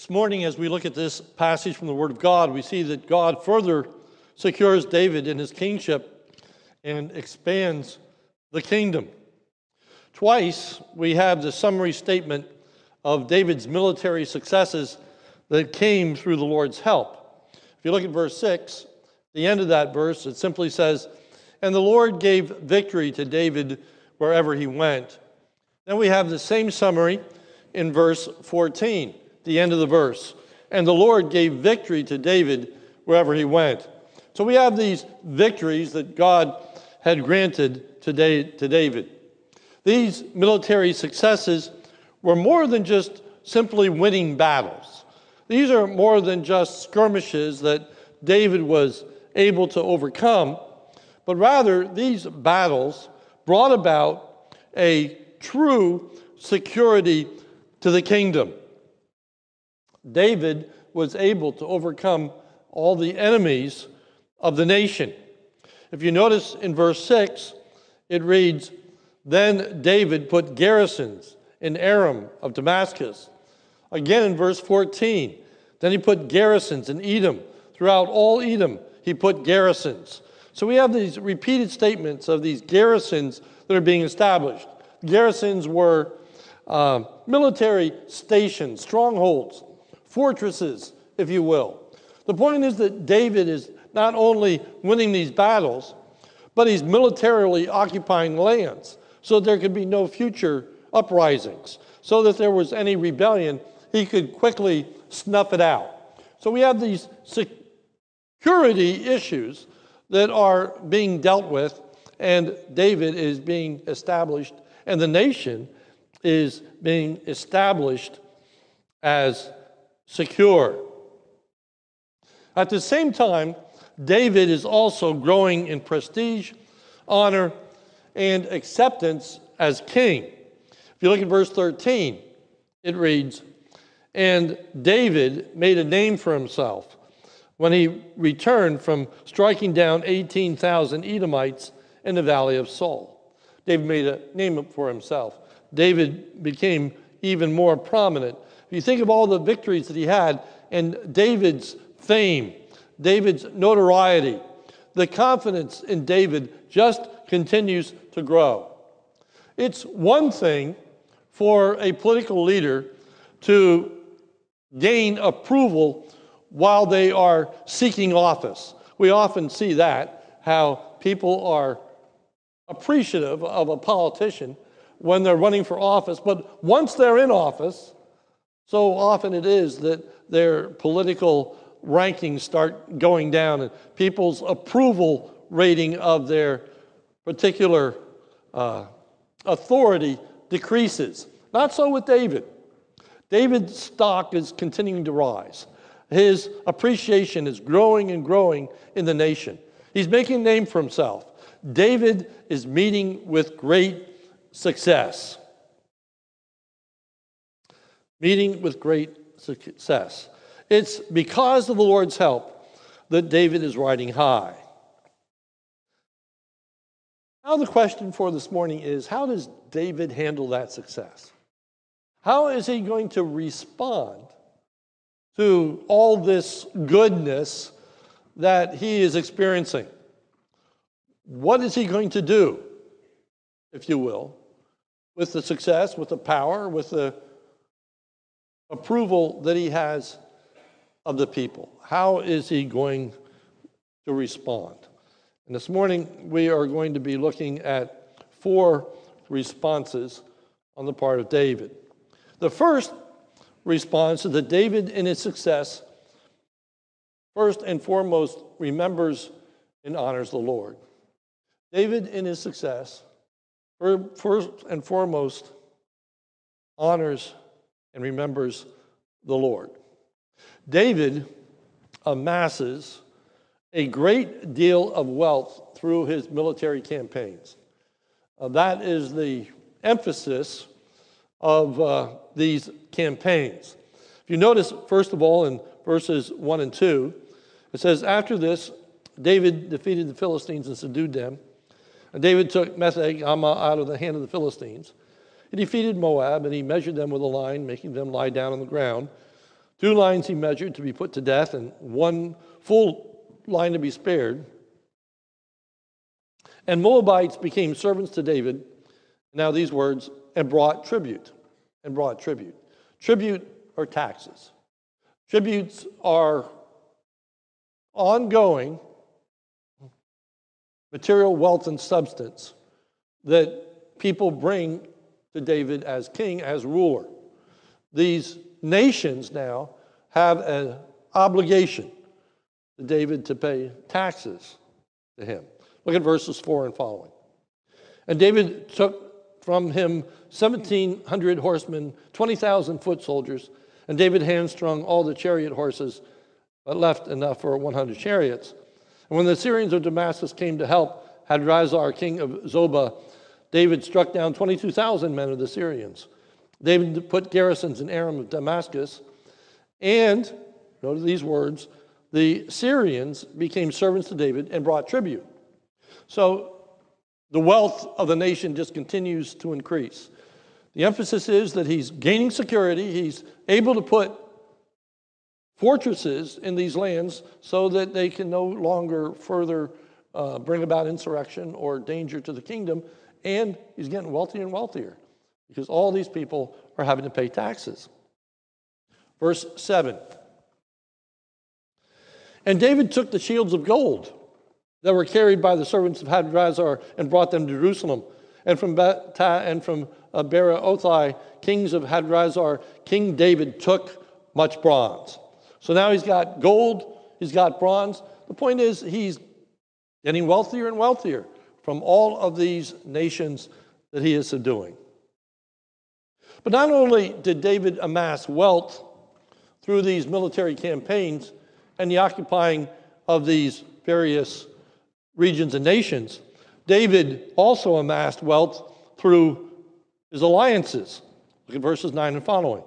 This morning, as we look at this passage from the Word of God, we see that God further secures David in his kingship and expands the kingdom. Twice, we have the summary statement of David's military successes that came through the Lord's help. If you look at verse 6, the end of that verse, it simply says, And the Lord gave victory to David wherever he went. Then we have the same summary in verse 14, the end of the verse. And the Lord gave victory to David wherever he went. So we have these victories that God had granted to, David. These military successes were more than just simply winning battles. These are more than just skirmishes that David was able to overcome, but rather these battles brought about a true security to the kingdom. David was able to overcome all the enemies of the nation. If you notice in verse 6, it reads, Then David put garrisons in Aram of Damascus. Again in verse 14, then he put garrisons in Edom. Throughout all Edom, he put garrisons. So we have these repeated statements of these garrisons that are being established. Garrisons were uh, military stations, strongholds, fortresses, if you will. The point is that David is not only winning these battles, but he's militarily occupying lands so there could be no future uprisings. So that there was any rebellion, he could quickly snuff it out. So we have these security issues that are being dealt with, and David is being established, and the nation is being established as secure. At the same time, David is also growing in prestige, honor, and acceptance as king. If you look at verse 13, it reads, And David made a name for himself when he returned from striking down 18,000 Edomites in the valley of Salt. David made a name for himself. David became even more prominent. You think of all the victories that he had and David's fame, David's notoriety, the confidence in David just continues to grow. It's one thing for a political leader to gain approval while they are seeking office. We often see that, how people are appreciative of a politician when they're running for office, but once they're in office, so often it is that their political rankings start going down and people's approval rating of their particular uh, authority decreases. Not so with David. David's stock is continuing to rise. His appreciation is growing and growing in the nation. He's making a name for himself. David is meeting with great success. Meeting with great success. It's because of the Lord's help that David is riding high. Now, the question for this morning is how does David handle that success? How is he going to respond to all this goodness that he is experiencing? What is he going to do, if you will, with the success, with the power, with the approval that he has of the people? How is he going to respond? And this morning, we are going to be looking at four responses on the part of David. The first response is that David, in his success, first and foremost remembers and honors the Lord. David, in his success, first and foremost honors and remembers the Lord. David amasses a great deal of wealth through his military campaigns. Uh, that is the emphasis of uh, these campaigns. If you notice, first of all, in verses 1 and 2, it says, After this, David defeated the Philistines and subdued them. And David took Metheg Ammah out of the hand of the Philistines. He defeated Moab, and he measured them with a line, making them lie down on the ground. Two lines he measured to be put to death, and one full line to be spared. And Moabites became servants to David. Now, these words, and brought tribute. And brought tribute. Tribute are taxes. Tributes are ongoing material wealth and substance that people bring to David as king, as ruler. These nations now have an obligation to David to pay taxes to him. Look at verses 4 and following. And David took from him 1,700 horsemen, 20,000 foot soldiers, and David hamstrung all the chariot horses, but left enough for 100 chariots. And when the Syrians of Damascus came to help Hadadezer, king of Zobah, David struck down 22,000 men of the Syrians. David put garrisons in Aram of Damascus, and, note these words, the Syrians became servants to David and brought tribute. So the wealth of the nation just continues to increase. The emphasis is that he's gaining security, he's able to put fortresses in these lands so that they can no longer further uh, bring about insurrection or danger to the kingdom, and he's getting wealthier and wealthier because all these people are having to pay taxes. Verse 7 And David took the shields of gold that were carried by the servants of Hadadezer and brought them to Jerusalem. And from, Betah, and from uh, Berothai, kings of Hadadezer, King David took much bronze. So now he's got gold, he's got bronze. The point is, he's getting wealthier and wealthier from all of these nations that he is subduing. But not only did David amass wealth through these military campaigns and the occupying of these various regions and nations, David also amassed wealth through his alliances. Look at verses 9 and following.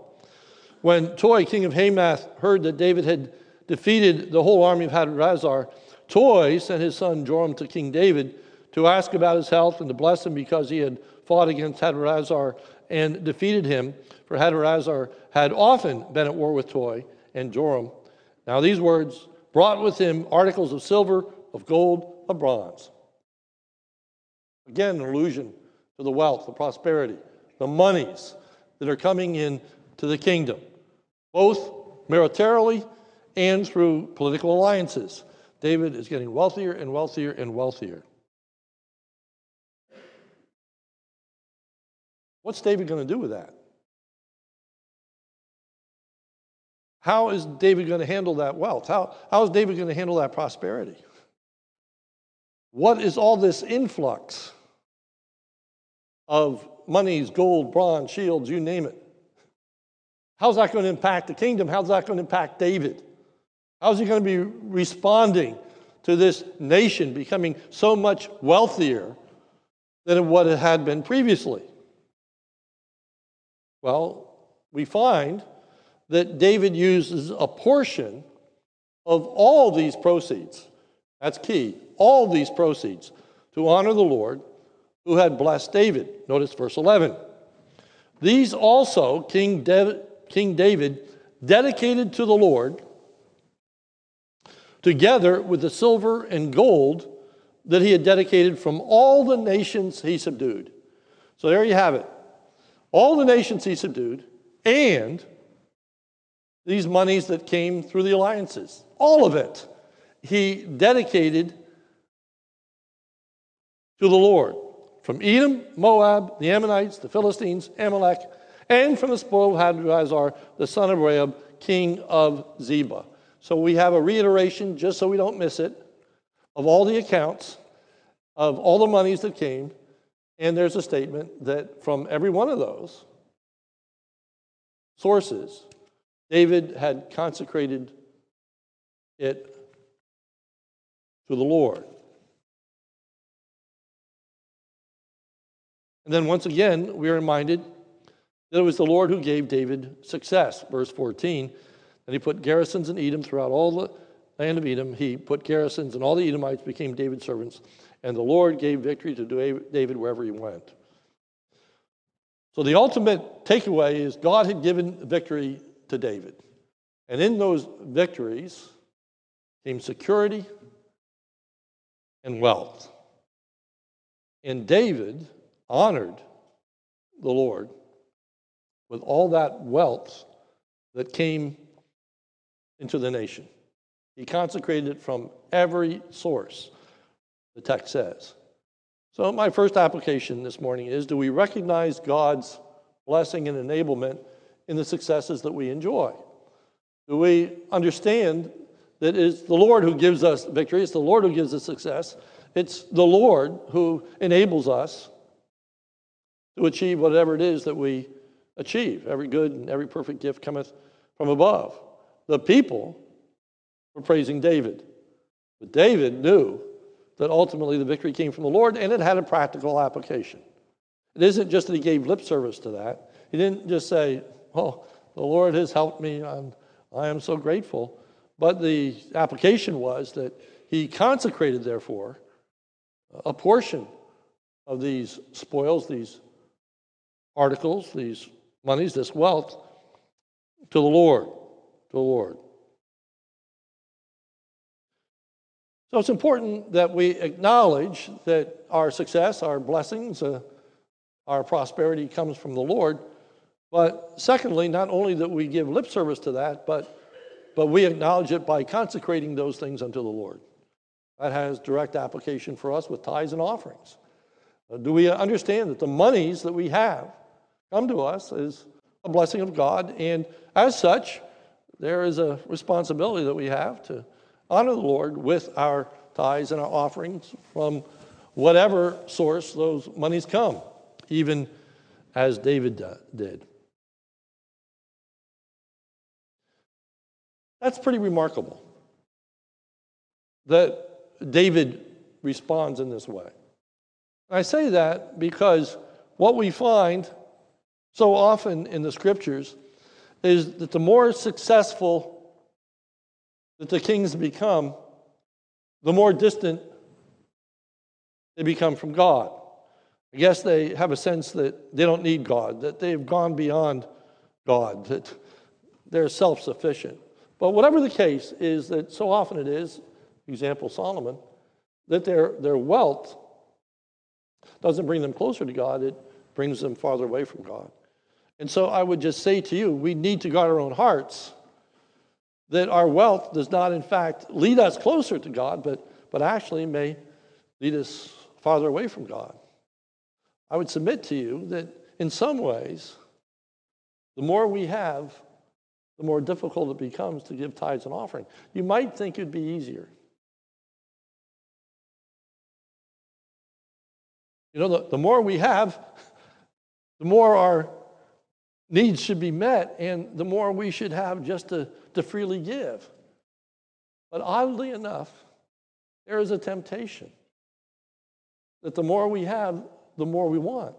When Toi, king of Hamath, heard that David had defeated the whole army of Hadadezer, Toi sent his son Joram to King David to ask about his health and to bless him because he had fought against Hadadezer and defeated him. For Hadadezer had often been at war with Toi and Joram. Now these words brought with him articles of silver, of gold, of bronze. Again, an allusion to the wealth, the prosperity, the monies that are coming in to the kingdom, both militarily and through political alliances. David is getting wealthier and wealthier and wealthier. What's David going to do with that? How is David going to handle that wealth? How, how is David going to handle that prosperity? What is all this influx of monies, gold, bronze, shields, you name it? How's that going to impact the kingdom? How's that going to impact David? How's he going to be responding to this nation becoming so much wealthier than what it had been previously? Well, we find that David uses a portion of all these proceeds. That's key. All these proceeds to honor the Lord who had blessed David. Notice verse 11. These also King, De- King David dedicated to the Lord together with the silver and gold that he had dedicated from all the nations he subdued. So there you have it all the nations he subdued, and these monies that came through the alliances. All of it he dedicated to the Lord. From Edom, Moab, the Ammonites, the Philistines, Amalek, and from the spoil of Hadadezer, the son of Rehob, king of Zobah. So we have a reiteration, just so we don't miss it, of all the accounts of all the monies that came and there's a statement that from every one of those sources, David had consecrated it to the Lord. And then once again, we are reminded that it was the Lord who gave David success. Verse 14, and he put garrisons in Edom throughout all the land of Edom. He put garrisons, and all the Edomites became David's servants and the Lord gave victory to David wherever he went. So the ultimate takeaway is God had given victory to David. And in those victories came security and wealth. And David honored the Lord with all that wealth that came into the nation. He consecrated it from every source, the text says. So, my first application this morning is do we recognize God's blessing and enablement in the successes that we enjoy? Do we understand that it's the Lord who gives us victory, it's the Lord who gives us success, it's the Lord who enables us to achieve whatever it is that we achieve. Every good and every perfect gift cometh from above. The people were praising David. But David knew that ultimately the victory came from the Lord and it had a practical application. It isn't just that he gave lip service to that. He didn't just say, Oh, the Lord has helped me, and I am so grateful. But the application was that he consecrated, therefore, a portion of these spoils, these articles, these monies, this wealth to the Lord, to the Lord. So it's important that we acknowledge that our success, our blessings, uh, our prosperity comes from the Lord. But secondly, not only that we give lip service to that, but, but we acknowledge it by consecrating those things unto the Lord. That has direct application for us with tithes and offerings. Uh, do we understand that the monies that we have come to us as a blessing of God, and as such, there is a responsibility that we have to honor the Lord with our tithes and our offerings from whatever source those monies come, even as David did. That's pretty remarkable that David responds in this way. I say that because what we find so often in the scriptures is that the more successful that the kings become, the more distant they become from God. I guess they have a sense that they don't need God, that they've gone beyond God, that they're self sufficient. But whatever the case is, that so often it is, example Solomon, that their, their wealth doesn't bring them closer to God, it brings them farther away from God. And so I would just say to you, we need to guard our own hearts that our wealth does not, in fact, lead us closer to God, but, but actually may lead us farther away from God. I would submit to you that in some ways, the more we have, the more difficult it becomes to give tithes and offering. You might think it'd be easier. You know, the, the more we have, the more our needs should be met, and the more we should have just to, to freely give. But oddly enough, there is a temptation that the more we have, the more we want.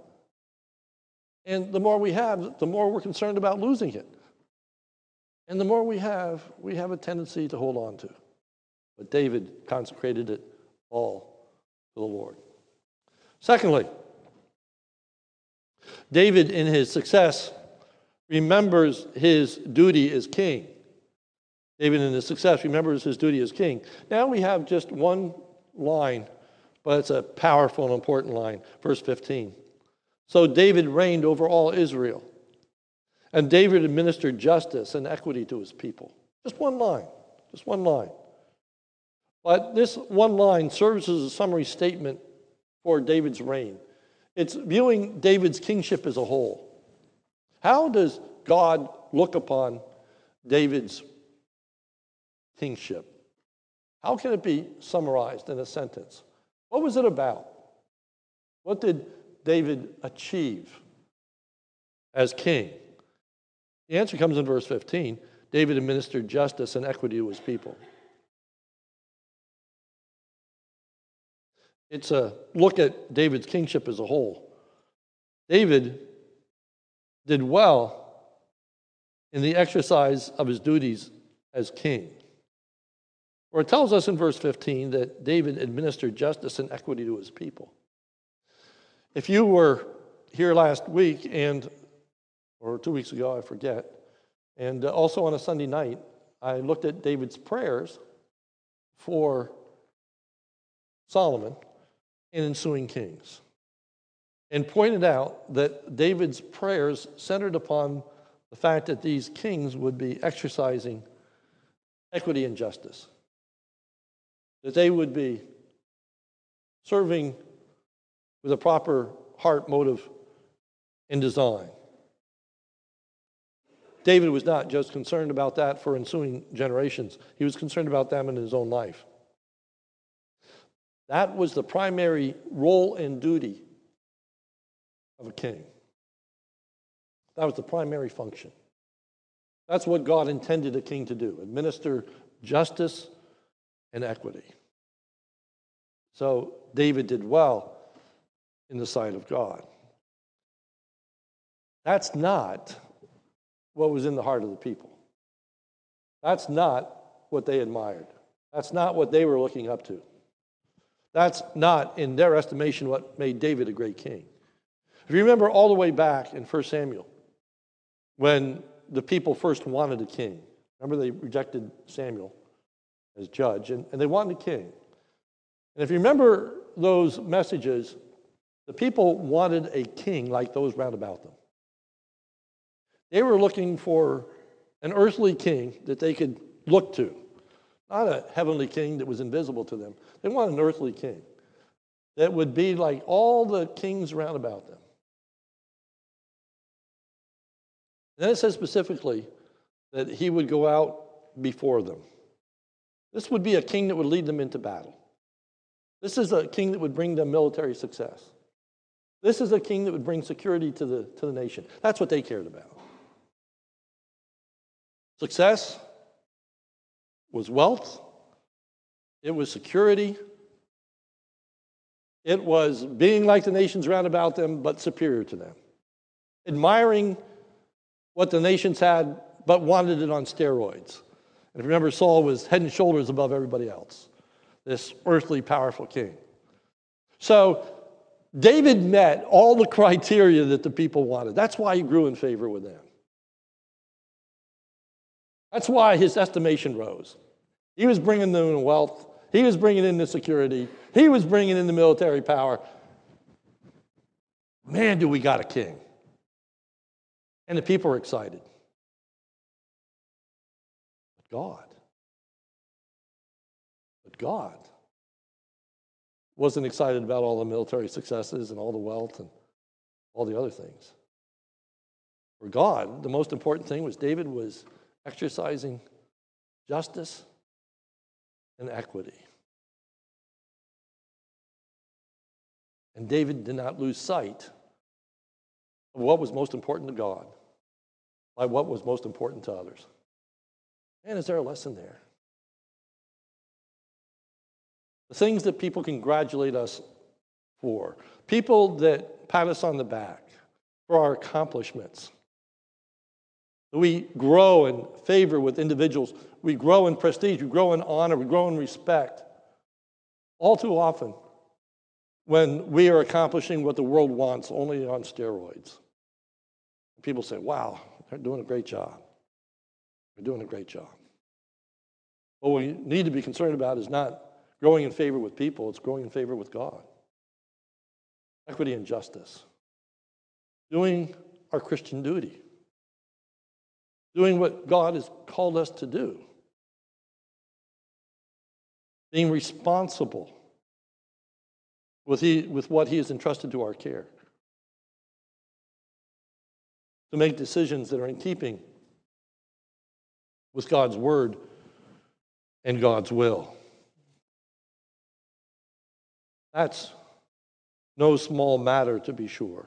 And the more we have, the more we're concerned about losing it. And the more we have, we have a tendency to hold on to. But David consecrated it all to the Lord. Secondly, David, in his success, remembers his duty as king. David, in his success, remembers his duty as king. Now we have just one line, but it's a powerful and important line. Verse 15. So David reigned over all Israel, and David administered justice and equity to his people. Just one line, just one line. But this one line serves as a summary statement for David's reign. It's viewing David's kingship as a whole. How does God look upon David's kingship? How can it be summarized in a sentence? What was it about? What did David achieve as king? The answer comes in verse 15. David administered justice and equity to his people. It's a look at David's kingship as a whole. David did well in the exercise of his duties as king. For it tells us in verse 15 that David administered justice and equity to his people. If you were here last week and or two weeks ago, I forget, and also on a Sunday night, I looked at David's prayers for Solomon and ensuing kings and pointed out that David's prayers centered upon the fact that these kings would be exercising equity and justice, that they would be serving with a proper heart, motive, and design. David was not just concerned about that for ensuing generations, he was concerned about them in his own life. That was the primary role and duty of a king. That was the primary function. That's what God intended a king to do administer justice and equity. So David did well in the sight of God. That's not what was in the heart of the people. That's not what they admired. That's not what they were looking up to. That's not, in their estimation, what made David a great king. If you remember all the way back in 1 Samuel, when the people first wanted a king, remember they rejected Samuel as judge, and, and they wanted a king. And if you remember those messages, the people wanted a king like those round about them. They were looking for an earthly king that they could look to, not a heavenly king that was invisible to them. They wanted an earthly king that would be like all the kings round about them. Then it says specifically that he would go out before them. This would be a king that would lead them into battle. This is a king that would bring them military success. This is a king that would bring security to the, to the nation. That's what they cared about. Success was wealth, it was security, it was being like the nations round about them, but superior to them. Admiring what the nations had, but wanted it on steroids. And if you remember, Saul was head and shoulders above everybody else, this earthly, powerful king. So David met all the criteria that the people wanted. That's why he grew in favor with them. That's why his estimation rose. He was bringing in the wealth, he was bringing in the security, he was bringing in the military power. Man, do we got a king. And the people were excited. But God, but God wasn't excited about all the military successes and all the wealth and all the other things. For God, the most important thing was David was exercising justice and equity. And David did not lose sight what was most important to God by what was most important to others. Man, is there a lesson there? The things that people congratulate us for, people that pat us on the back for our accomplishments. We grow in favor with individuals. We grow in prestige. We grow in honor. We grow in respect. All too often, when we are accomplishing what the world wants only on steroids. People say, wow, they're doing a great job. They're doing a great job. What we need to be concerned about is not growing in favor with people, it's growing in favor with God. Equity and justice. Doing our Christian duty. Doing what God has called us to do. Being responsible with, he, with what He has entrusted to our care. To make decisions that are in keeping with God's Word and God's will. That's no small matter, to be sure.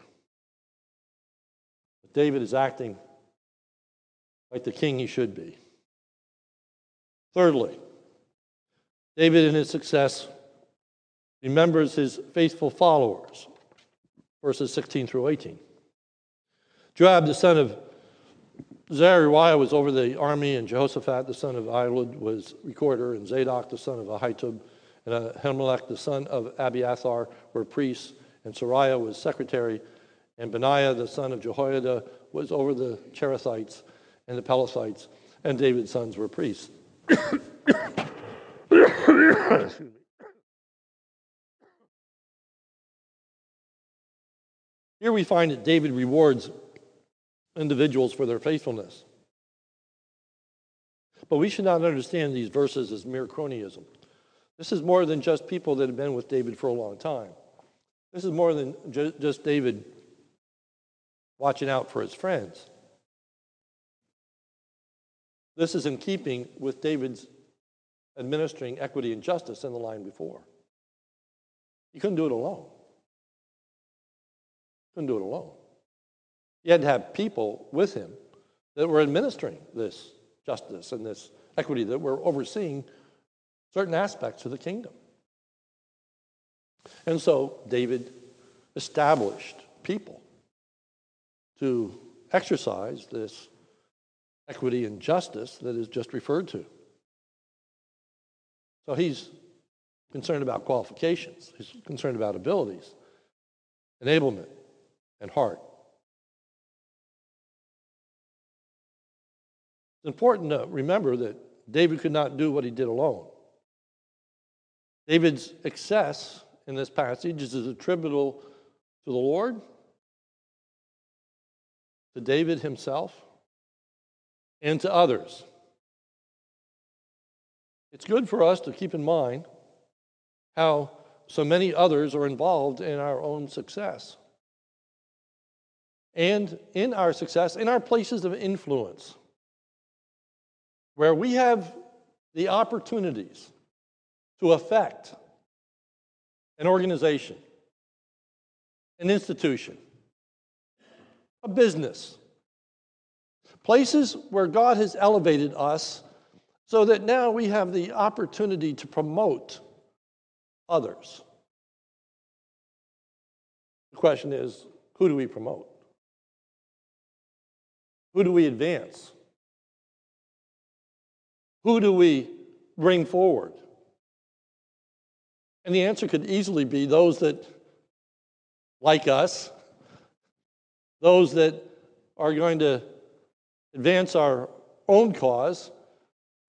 But David is acting like the king he should be. Thirdly, David in his success remembers his faithful followers, verses 16 through 18. Joab, the son of Zeruiah, was over the army, and Jehoshaphat, the son of Ahilud, was recorder, and Zadok, the son of Ahitub, and Ahimelech, the son of Abiathar, were priests, and Seraiah was secretary, and Benaiah, the son of Jehoiada, was over the Cherethites and the Pelethites. and David's sons were priests. Here we find that David rewards individuals for their faithfulness. But we should not understand these verses as mere cronyism. This is more than just people that have been with David for a long time. This is more than ju- just David watching out for his friends. This is in keeping with David's administering equity and justice in the line before. He couldn't do it alone. Couldn't do it alone. He had to have people with him that were administering this justice and this equity, that were overseeing certain aspects of the kingdom. And so David established people to exercise this equity and justice that is just referred to. So he's concerned about qualifications, he's concerned about abilities, enablement, and heart. It's important to remember that David could not do what he did alone. David's success in this passage is attributable to the Lord, to David himself, and to others. It's good for us to keep in mind how so many others are involved in our own success. And in our success, in our places of influence, where we have the opportunities to affect an organization, an institution, a business, places where God has elevated us so that now we have the opportunity to promote others. The question is who do we promote? Who do we advance? Who do we bring forward? And the answer could easily be those that like us, those that are going to advance our own cause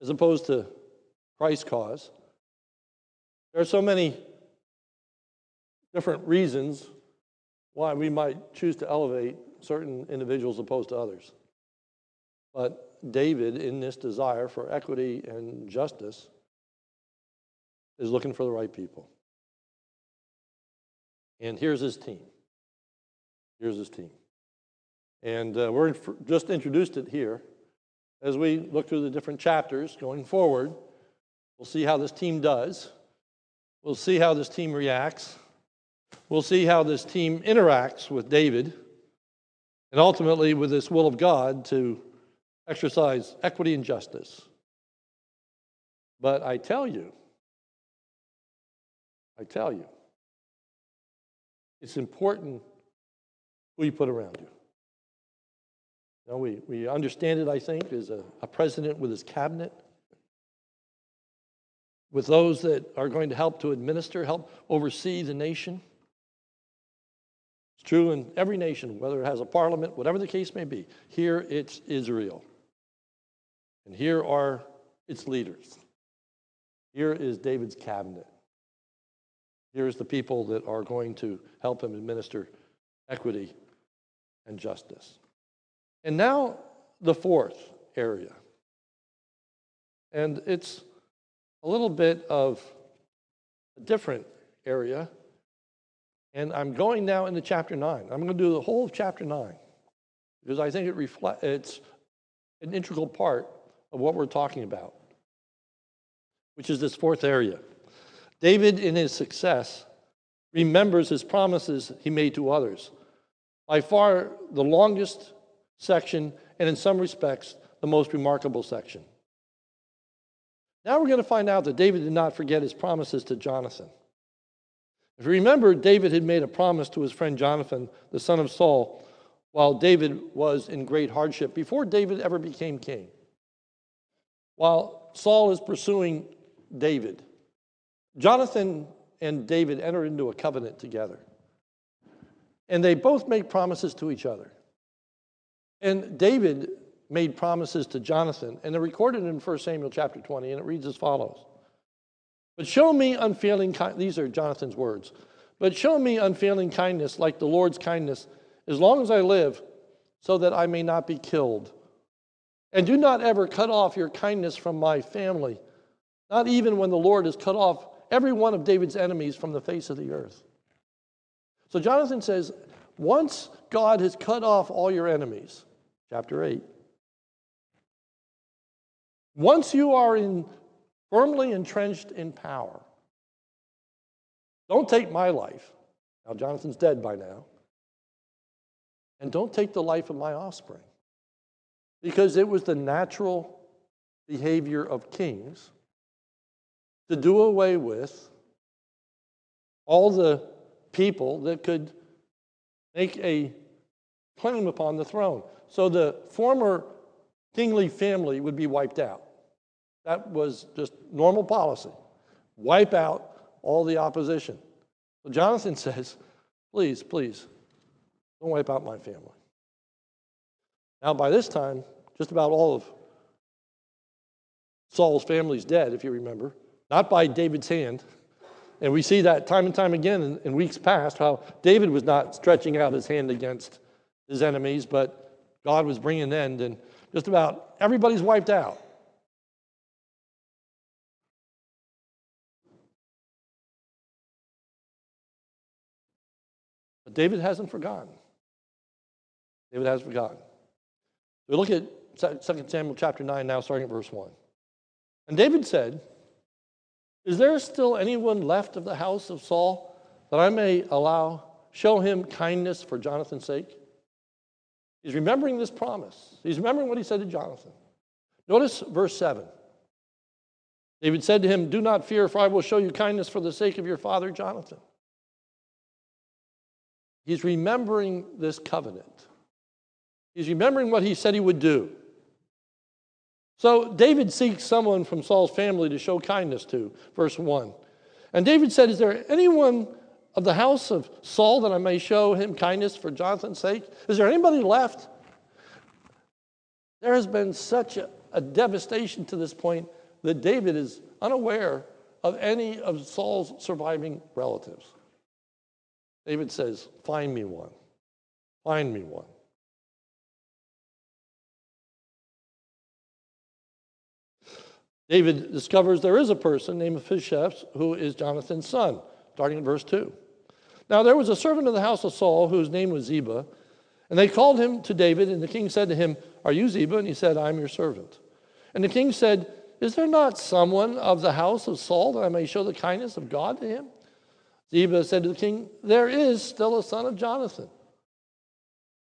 as opposed to Christ's cause. There are so many different reasons why we might choose to elevate certain individuals opposed to others. But David, in this desire for equity and justice, is looking for the right people. And here's his team. Here's his team. And uh, we're just introduced it here. As we look through the different chapters going forward, we'll see how this team does. We'll see how this team reacts. We'll see how this team interacts with David and ultimately with this will of God to exercise equity and justice. But I tell you, I tell you, it's important who you put around you. know, we, we understand it, I think, as a, a president with his cabinet, with those that are going to help to administer, help oversee the nation. It's true in every nation, whether it has a parliament, whatever the case may be. Here it's Israel. And here are its leaders. Here is David's cabinet. Here's the people that are going to help him administer equity and justice. And now, the fourth area. And it's a little bit of a different area. And I'm going now into chapter 9. I'm going to do the whole of chapter 9 because I think it reflects, it's an integral part of what we're talking about, which is this fourth area. David, in his success, remembers his promises he made to others. By far the longest section, and in some respects, the most remarkable section. Now we're going to find out that David did not forget his promises to Jonathan. If you remember, David had made a promise to his friend Jonathan, the son of Saul, while David was in great hardship, before David ever became king. While Saul is pursuing David, Jonathan and David enter into a covenant together. And they both make promises to each other. And David made promises to Jonathan, and they're recorded in 1 Samuel chapter 20, and it reads as follows. But show me unfailing kindness. These are Jonathan's words. But show me unfailing kindness like the Lord's kindness, as long as I live, so that I may not be killed. And do not ever cut off your kindness from my family, not even when the Lord has cut off every one of David's enemies from the face of the earth. So Jonathan says, once God has cut off all your enemies, chapter 8, once you are in, firmly entrenched in power, don't take my life. Now, Jonathan's dead by now. And don't take the life of my offspring. Because it was the natural behavior of kings to do away with all the people that could make a claim upon the throne. So the former kingly family would be wiped out. That was just normal policy. Wipe out all the opposition. So Jonathan says, please, please, don't wipe out my family. Now, by this time, just about all of Saul's family is dead, if you remember, not by David's hand. And we see that time and time again in, in, weeks past how David was not stretching out his hand against his enemies, but God was bringing an end, and just about everybody's wiped out. But David hasn't forgotten. David has forgotten. We look at 2 Samuel chapter 9 now, starting at verse 1. And David said, Is there still anyone left of the house of Saul that I may allow, show him kindness for Jonathan's sake? He's remembering this promise. He's remembering what he said to Jonathan. Notice verse 7. David said to him, Do not fear, for I will show you kindness for the sake of your father Jonathan. He's remembering this covenant. He's remembering what he said he would do. So David seeks someone from Saul's family to show kindness to, verse 1. And David said, Is there anyone of the house of Saul that I may show him kindness for Jonathan's sake? Is there anybody left? There has been such a, a devastation to this point that David is unaware of any of Saul's surviving relatives. David says, Find me one. Find me one. David discovers there is a person named Mephibosheth who is Jonathan's son, starting in verse 2. Now there was a servant of the house of Saul whose name was Ziba, and they called him to David, and the king said to him, Are you Ziba? And he said, I am your servant. And the king said, Is there not someone of the house of Saul that I may show the kindness of God to him? Ziba said to the king, There is still a son of Jonathan.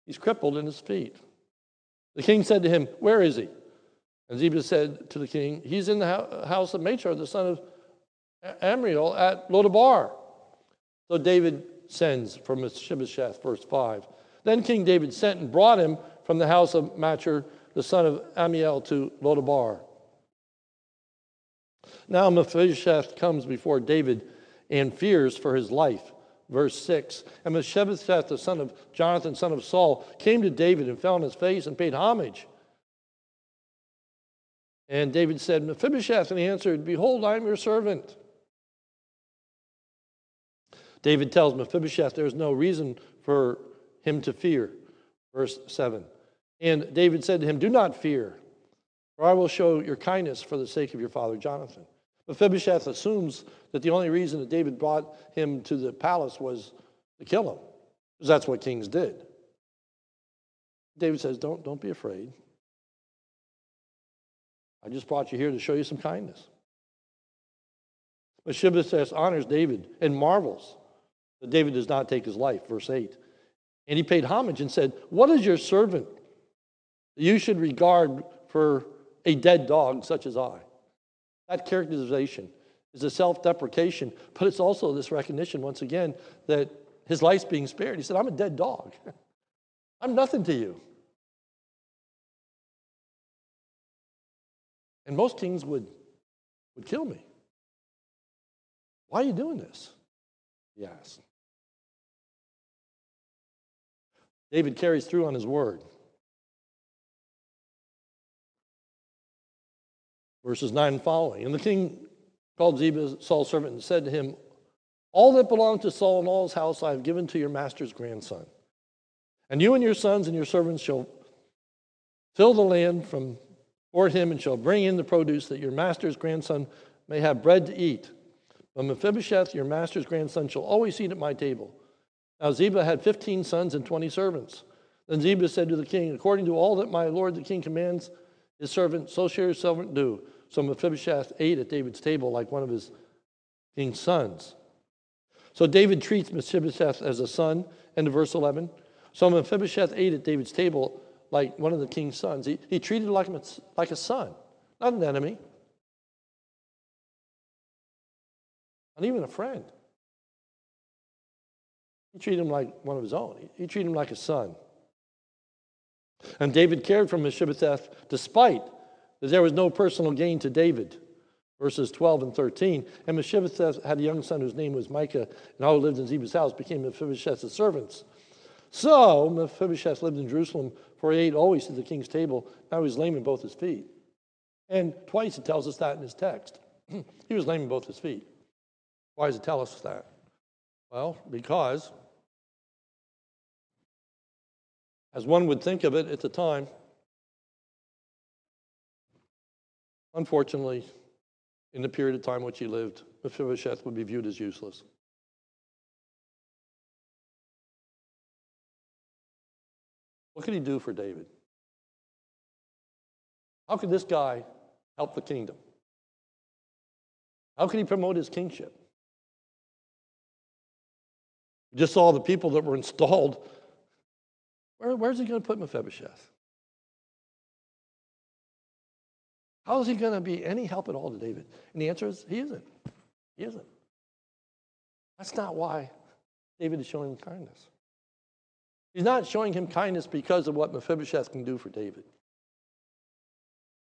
He's crippled in his feet. The king said to him, Where is he? And Ziba said to the king, He's in the house of Machir, the son of Ammiel, at Lodabar. So David sends for Mephibosheth, verse 5. Then King David sent and brought him from the house of Machir, the son of Ammiel, to Lodabar. Now Mephibosheth comes before David and fears for his life. Verse 6 And Mephibosheth, the son of Jonathan, son of Saul, came to David and fell on his face and paid homage. And David said, Mephibosheth, and he answered, Behold, I am your servant. David tells Mephibosheth there's no reason for him to fear. Verse 7. And David said to him, Do not fear, for I will show your kindness for the sake of your father Jonathan. Mephibosheth assumes that the only reason that David brought him to the palace was to kill him, because that's what kings did. David says, Don't, don't be afraid. I just brought you here to show you some kindness. But Mephibosheth honors David and marvels that David does not take his life, verse 8. And he paid homage and said, What is your servant that you should regard for a dead dog such as I? That characterization is a self deprecation, but it's also this recognition, once again, that his life's being spared. He said, I'm a dead dog. I'm nothing to you. And most kings would, would kill me. Why are you doing this? He asked. David carries through on his word. Verses 9 and following. And the king called Ziba, Saul's servant, and said to him, All that belonged to Saul and all his house I have given to your master's grandson. And you and your sons and your servants shall fill the land from him and shall bring in the produce that your master's grandson may have bread to eat. But Mephibosheth, your master's grandson, shall always eat at my table. Now Ziba had fifteen sons and twenty servants. Then Ziba said to the king, According to all that my lord the king commands his servant, so shall your servant do. So Mephibosheth ate at David's table like one of his king's sons. So David treats Mephibosheth as a son, end of verse 11. So Mephibosheth ate at David's table like one of the king's sons. He, he treated him like, like a son, not an enemy, not even a friend. He treated him like one of his own. He, he treated him like a son. And David cared for Mephibosheth despite that there was no personal gain to David. Verses 12 and 13. And Mephibosheth had a young son whose name was Micah, and all who lived in Ziba's house became Mephibosheth's servants. So Mephibosheth lived in Jerusalem, for he ate always at the king's table. Now he was lame in both his feet. And twice it tells us that in his text. he was lame in both his feet. Why does it tell us that? Well, because, as one would think of it at the time, unfortunately, in the period of time which he lived, Mephibosheth would be viewed as useless. What could he do for David? How could this guy help the kingdom? How could he promote his kingship? Just saw the people that were installed. Where, where's he going to put Mephibosheth? How is he going to be any help at all to David? And the answer is he isn't. He isn't. That's not why David is showing kindness. He's not showing him kindness because of what Mephibosheth can do for David.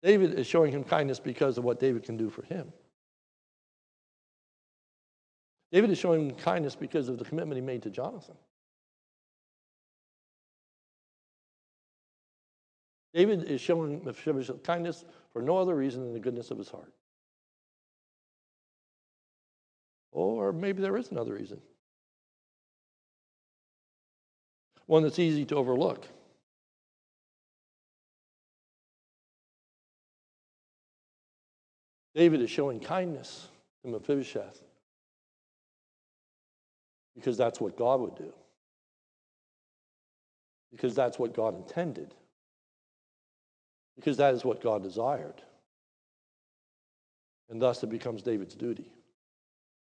David is showing him kindness because of what David can do for him. David is showing him kindness because of the commitment he made to Jonathan. David is showing Mephibosheth kindness for no other reason than the goodness of his heart. Or maybe there is another reason. One that's easy to overlook. David is showing kindness to Mephibosheth because that's what God would do, because that's what God intended, because that is what God desired. And thus it becomes David's duty.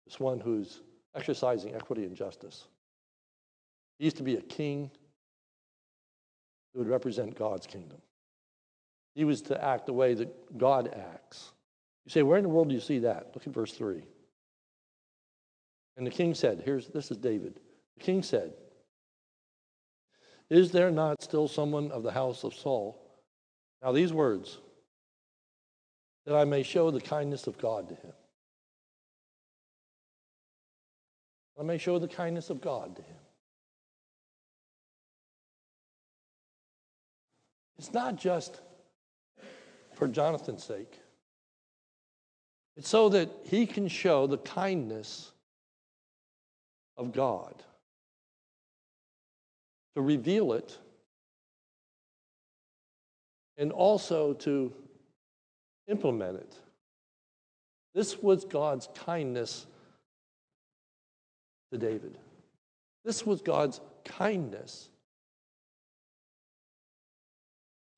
This one who's exercising equity and justice. He used to be a king who would represent God's kingdom. He was to act the way that God acts. You say, where in the world do you see that? Look at verse 3. And the king said, here's this is David. The king said, Is there not still someone of the house of Saul? Now these words, that I may show the kindness of God to him. I may show the kindness of God to him. It's not just for Jonathan's sake. It's so that he can show the kindness of God, to reveal it, and also to implement it. This was God's kindness to David. This was God's kindness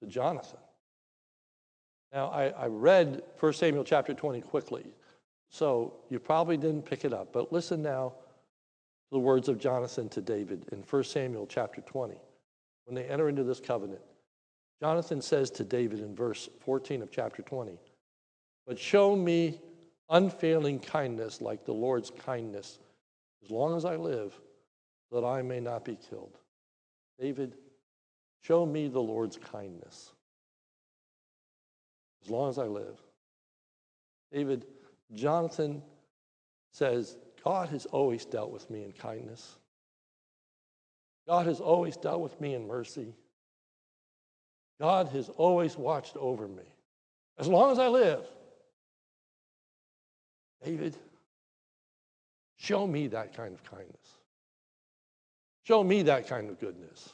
to Jonathan. Now, I, I read 1 Samuel chapter 20 quickly, so you probably didn't pick it up, but listen now to the words of Jonathan to David in 1 Samuel chapter 20. When they enter into this covenant, Jonathan says to David in verse 14 of chapter 20, But show me unfailing kindness like the Lord's kindness, as long as I live, that I may not be killed. David, Show me the Lord's kindness as long as I live. David, Jonathan says, God has always dealt with me in kindness. God has always dealt with me in mercy. God has always watched over me. As long as I live, David, show me that kind of kindness. Show me that kind of goodness.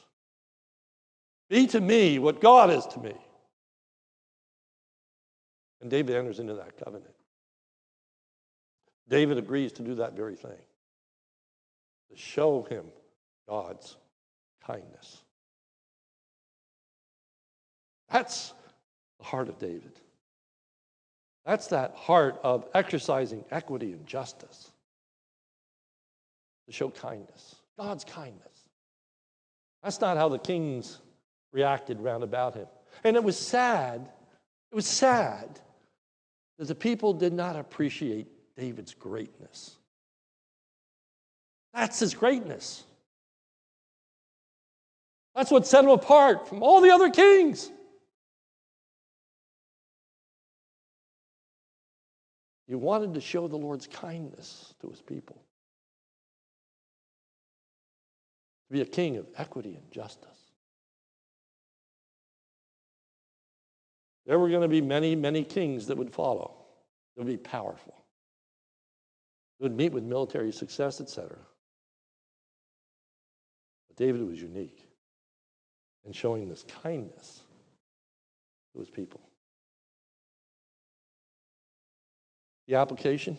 Be to me what God is to me. And David enters into that covenant. David agrees to do that very thing to show him God's kindness. That's the heart of David. That's that heart of exercising equity and justice to show kindness, God's kindness. That's not how the kings reacted round about him. And it was sad, it was sad that the people did not appreciate David's greatness. That's his greatness. That's what set him apart from all the other kings. He wanted to show the Lord's kindness to his people. To be a king of equity and justice. There were going to be many, many kings that would follow, that would be powerful, They would meet with military success, etc. But David was unique in showing this kindness to his people. The application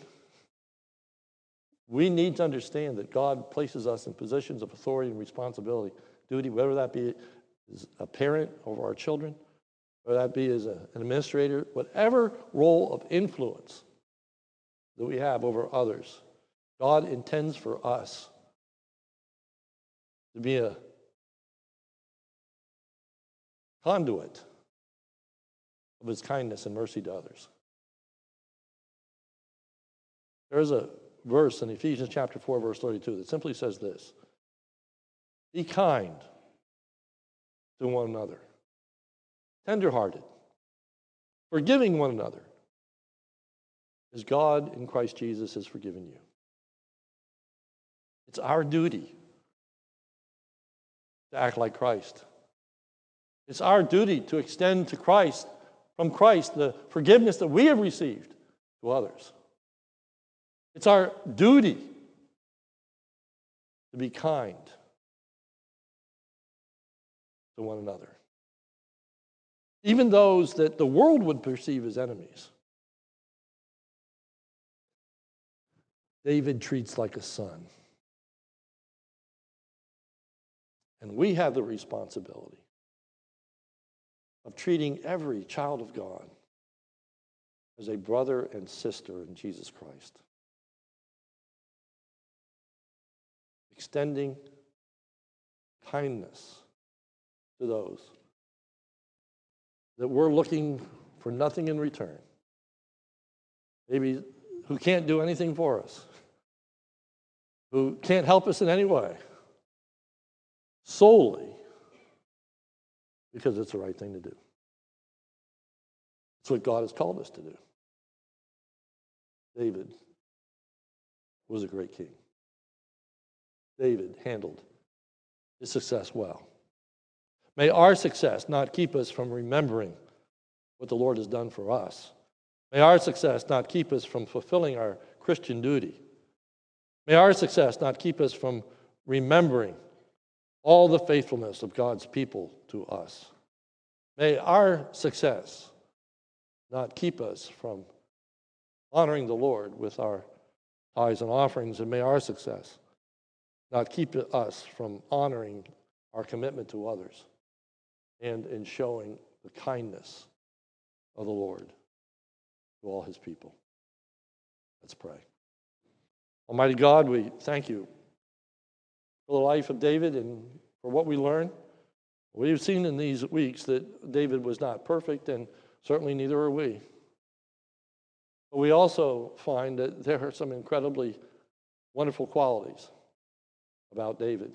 we need to understand that God places us in positions of authority and responsibility, duty, whether that be as a parent over our children, whether that be as a, an administrator, whatever role of influence that we have over others, God intends for us to be a conduit of his kindness and mercy to others. There's a verse in Ephesians chapter 4, verse 32 that simply says this Be kind to one another, tenderhearted, forgiving one another, as God in Christ Jesus has forgiven you. It's our duty to act like Christ. It's our duty to extend to Christ, from Christ, the forgiveness that we have received to others. It's our duty to be kind to one another, even those that the world would perceive as enemies. David treats like a son. And we have the responsibility of treating every child of God as a brother and sister in Jesus Christ. Extending kindness to those that we're looking for nothing in return. Maybe who can't do anything for us, who can't help us in any way, solely because it's the right thing to do. It's what God has called us to do. David was a great king. David handled his success well. May our success not keep us from remembering what the Lord has done for us. May our success not keep us from fulfilling our Christian duty. May our success not keep us from remembering all the faithfulness of God's people to us. May our success not keep us from honoring the Lord with our tithes and offerings, and may our success not keep us from honoring our commitment to others and in showing the kindness of the Lord to all his people. Let's pray. Almighty God, we thank you for the life of David and for what we learn. We've seen in these weeks that David was not perfect, and certainly neither are we. But we also find that there are some incredibly wonderful qualities about David.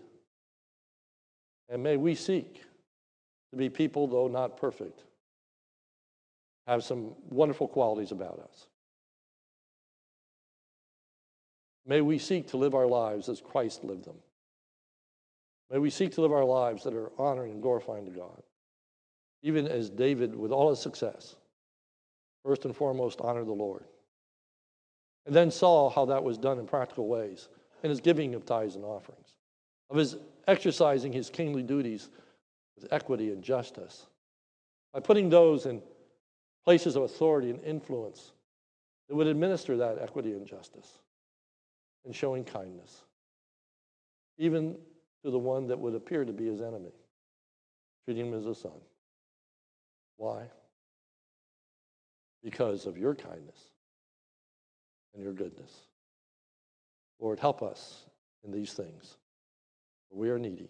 And may we seek to be people, though not perfect, have some wonderful qualities about us. May we seek to live our lives as Christ lived them. May we seek to live our lives that are honoring and glorifying to God. Even as David, with all his success, first and foremost, honor the Lord. and then saw how that was done in practical ways in his giving of tithes and offerings, of his exercising his kingly duties with equity and justice, by putting those in places of authority and influence that would administer that equity and justice, and showing kindness, even to the one that would appear to be his enemy, treating him as a son. Why? Because of your kindness and your goodness. Lord, help us in these things. We are needy.